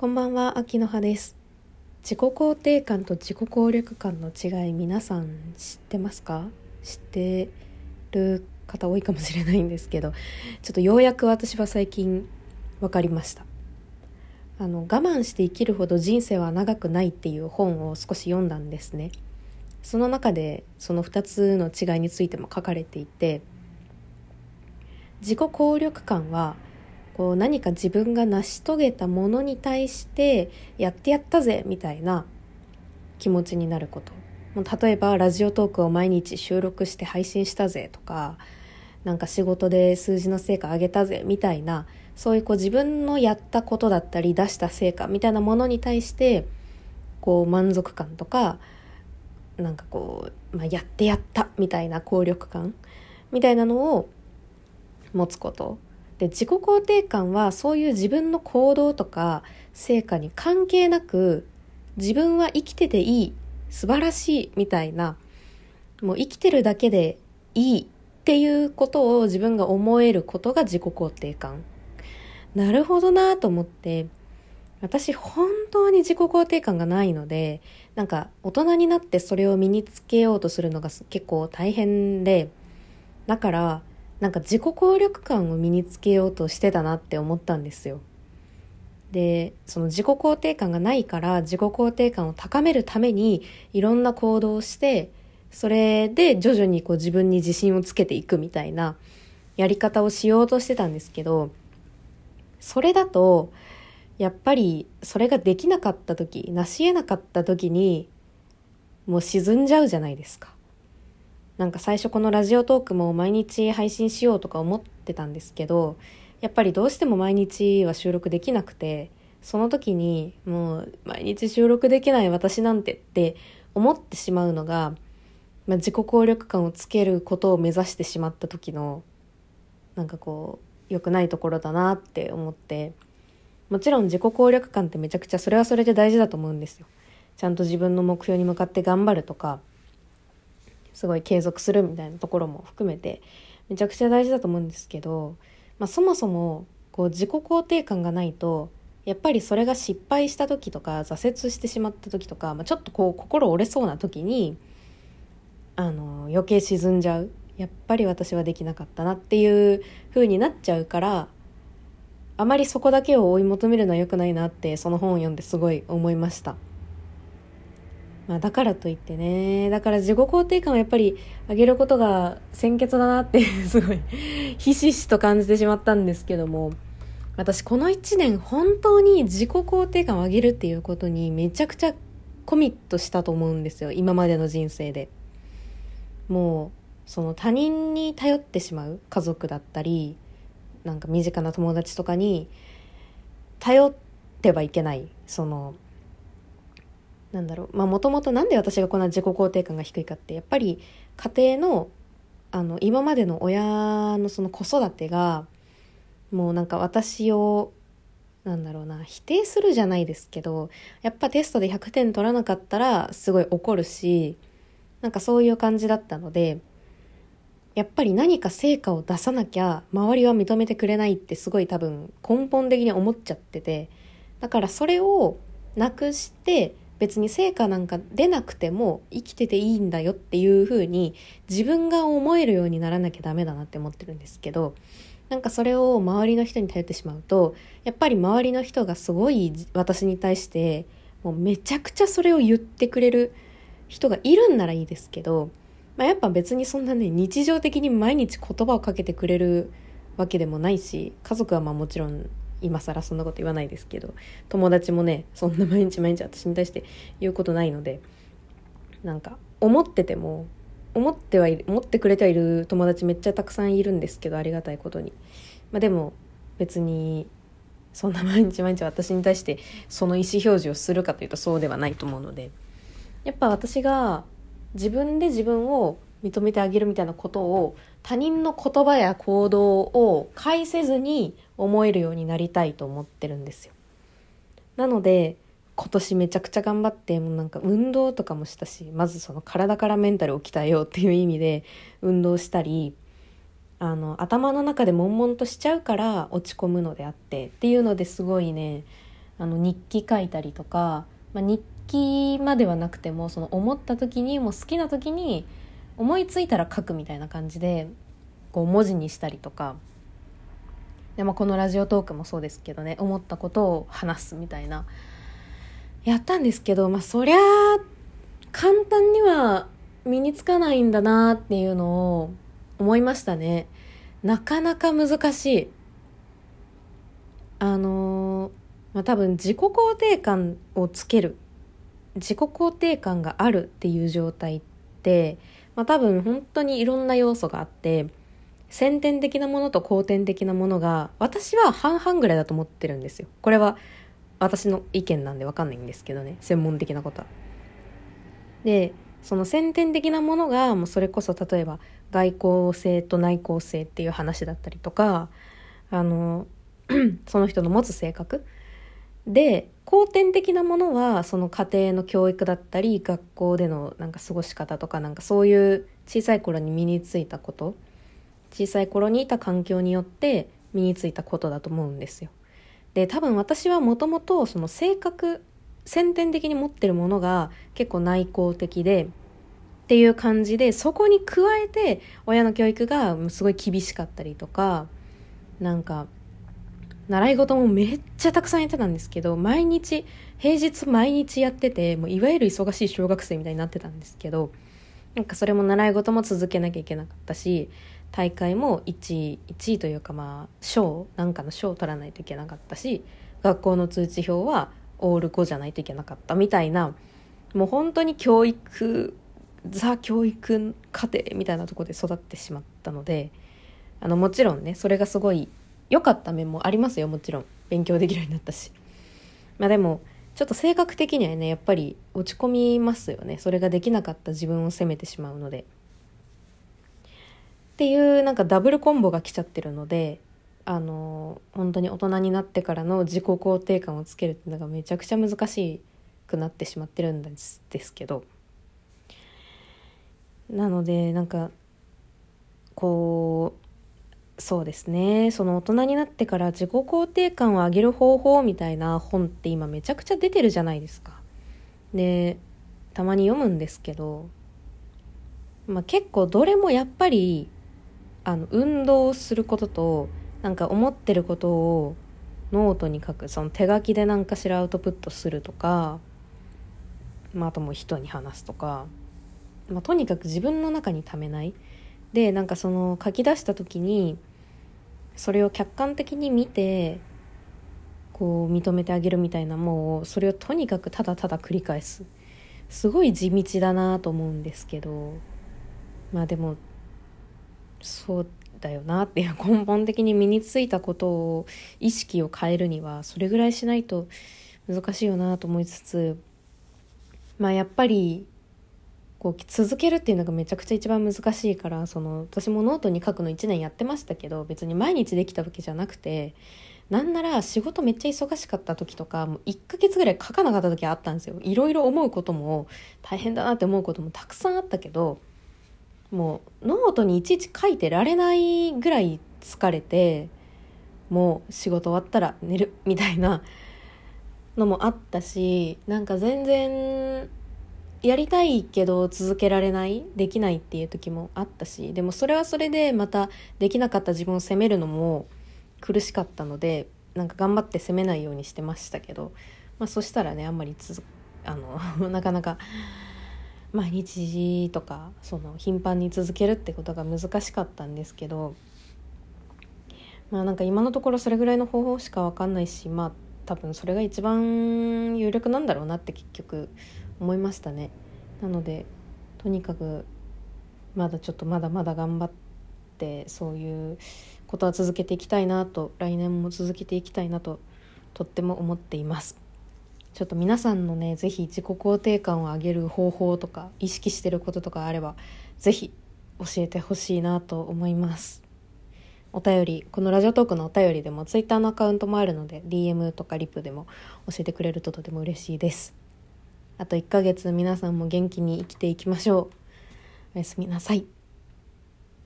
こんばんは、秋の葉です。自己肯定感と自己効力感の違い、皆さん知ってますか？知ってる方多いかもしれないんですけど、ちょっとようやく私は最近分かりました。あの、我慢して生きるほど人生は長くないっていう本を少し読んだんですね。その中でその2つの違いについても書かれていて、自己効力感はこう何か自分が成し遂げたものに対してやってやったぜみたいな気持ちになること。例えばラジオトークを毎日収録して配信したぜとかなんか仕事で数字の成果上げたぜみたいなそういうこう自分のやったことだったり出した成果みたいなものに対してこう満足感とかなんかこう、まあ、やってやったみたいな効力感みたいなのを持つこと。で自己肯定感はそういう自分の行動とか成果に関係なく自分は生きてていい素晴らしいみたいなもう生きてるだけでいいっていうことを自分が思えることが自己肯定感。なるほどなと思って私本当に自己肯定感がないのでなんか大人になってそれを身につけようとするのが結構大変でだからなんか自己効力感を身につけようとしてたなって思ったんですよ。でその自己肯定感がないから自己肯定感を高めるためにいろんな行動をしてそれで徐々にこう自分に自信をつけていくみたいなやり方をしようとしてたんですけどそれだとやっぱりそれができなかった時成し得なかった時にもう沈んじゃうじゃないですか。なんか最初このラジオトークも毎日配信しようとか思ってたんですけどやっぱりどうしても毎日は収録できなくてその時にもう毎日収録できない私なんてって思ってしまうのが、まあ、自己効力感をつけることを目指してしまった時のなんかこう良くないところだなって思ってもちろん自己効力感ってめちゃくちゃそれはそれで大事だと思うんですよ。ちゃんと自分の目標に向かって頑張るとかすごい継続するみたいなところも含めてめちゃくちゃ大事だと思うんですけど、まあ、そもそもこう自己肯定感がないとやっぱりそれが失敗した時とか挫折してしまった時とか、まあ、ちょっとこう心折れそうな時にあの余計沈んじゃうやっぱり私はできなかったなっていう風になっちゃうからあまりそこだけを追い求めるのは良くないなってその本を読んですごい思いました。まあ、だからといってね。だから自己肯定感をやっぱり上げることが先決だなって すごいひしひしと感じてしまったんですけども。私この1年本当に自己肯定感を上げるっていうことにめちゃくちゃコミットしたと思うんですよ。今までの人生で。もうその他人に頼ってしまう家族だったりなんか身近な友達とかに頼ってはいけない。そのなんだろう。まあもともと何で私がこんな自己肯定感が低いかってやっぱり家庭のあの今までの親のその子育てがもうなんか私をなんだろうな否定するじゃないですけどやっぱテストで100点取らなかったらすごい怒るしなんかそういう感じだったのでやっぱり何か成果を出さなきゃ周りは認めてくれないってすごい多分根本的に思っちゃっててだからそれをなくして別に成果なんか出なくても生きてていいんだよっていう風に自分が思えるようにならなきゃダメだなって思ってるんですけどなんかそれを周りの人に頼ってしまうとやっぱり周りの人がすごい私に対してもうめちゃくちゃそれを言ってくれる人がいるんならいいですけど、まあ、やっぱ別にそんなね日常的に毎日言葉をかけてくれるわけでもないし家族はまあもちろん今更そんなこと言わないですけど友達もねそんな毎日毎日私に対して言うことないのでなんか思ってても思ってはいる思ってくれてはいる友達めっちゃたくさんいるんですけどありがたいことに、まあ、でも別にそんな毎日毎日私に対してその意思表示をするかというとそうではないと思うのでやっぱ私が自分で自分を認めてあげるみたいなことを他人の言葉や行動を介せずに思えるようになりたいと思ってるんですよ。なので今年めちゃくちゃ頑張ってもうなんか運動とかもしたしまずその体からメンタルを鍛えようっていう意味で運動したりあの頭の中で悶々としちゃうから落ち込むのであってっていうのですごいねあの日記書いたりとか、まあ、日記まではなくてもその思った時にもう好きな時に思いついたら書くみたいな感じでこう文字にしたりとかで、まあ、このラジオトークもそうですけどね思ったことを話すみたいなやったんですけど、まあ、そりゃ簡単には身につかないんだなっていうのを思いましたね。なかなか難しい。あのまあ、多分自己肯定感をつける自己肯定感があるっていう状態って、まあ、多分本当にいろんな要素があって先天的なものと後天的なものが私は半々ぐらいだと思ってるんですよこれは私の意見なんで分かんないんですけどね専門的なことは。でその先天的なものがもうそれこそ例えば外交性と内向性っていう話だったりとかあの その人の持つ性格で後天的なものはその家庭の教育だったり学校でのなんか過ごし方とかなんかそういう小さい頃に身についたこと小さい頃にいた環境によって身についたことだと思うんですよ。で多分私はもともとその性格先天的に持ってるものが結構内向的でっていう感じでそこに加えて親の教育がすごい厳しかったりとかなんか習い事もめっちゃたくさんやってたんですけど毎日平日毎日やっててもういわゆる忙しい小学生みたいになってたんですけどなんかそれも習い事も続けなきゃいけなかったし大会も1位1位というかまあ賞なんかの賞を取らないといけなかったし学校の通知表はオール5じゃないといけなかったみたいなもう本当に教育ザ教育家庭みたいなとこで育ってしまったのであのもちろんねそれがすごい良かった面もありますよもちろん。勉強できるようになったし。まあでもちょっと性格的にはねやっぱり落ち込みますよね。それができなかった自分を責めてしまうので。っていうなんかダブルコンボが来ちゃってるのであの本当に大人になってからの自己肯定感をつけるっていうのがめちゃくちゃ難しくなってしまってるんですですけど。なのでなんかこうそうですねその大人になってから自己肯定感を上げる方法みたいな本って今めちゃくちゃ出てるじゃないですか。でたまに読むんですけど、まあ、結構どれもやっぱりあの運動することとなんか思ってることをノートに書くその手書きで何かしらアウトプットするとか、まあ、あともう人に話すとか、まあ、とにかく自分の中にためないでなんかその書き出した時にそれを客観的に見てこう認めてあげるみたいなもうそれをとにかくただただ繰り返す。すごい地道だなと思うんですけどまあでもそうだよなっていう根本的に身についたことを意識を変えるにはそれぐらいしないと難しいよなと思いつつまあやっぱりこう続けるっていうのがめちゃくちゃ一番難しいからその私もノートに書くの1年やってましたけど別に毎日できたわけじゃなくてなんなら仕事めっちゃ忙しかった時とかもう1ヶ月ぐらい書かなかった時あったんですよ。いろいろ思うことも大変だなって思うこともたくさんあったけどもうノートにいちいち書いてられないぐらい疲れてもう仕事終わったら寝るみたいなのもあったしなんか全然やりたいけど続けられないできないっていう時もあったしでもそれはそれでまたできなかった自分を責めるのも苦しかったのでなんか頑張って責めないようにしてましたけど、まあ、そしたらねあんまり続あの なかなか毎日とかその頻繁に続けるってことが難しかったんですけどまあなんか今のところそれぐらいの方法しか分かんないしまあ多分それが一番有力なんだろうなって結局思いましたね。なのでとにかくまだちょっとまだまだ頑張ってそういうことは続けていきたいなと来年も続けていきたいなととっても思っています。ちょっと皆さんのね是非自己肯定感を上げる方法とか意識してることとかあれば是非教えてほしいなと思いますお便りこのラジオトークのお便りでもツイッターのアカウントもあるので DM とかリプでも教えてくれるととても嬉しいです。あと1ヶ月皆さんも元気に生きていきましょう。おやすみなさい。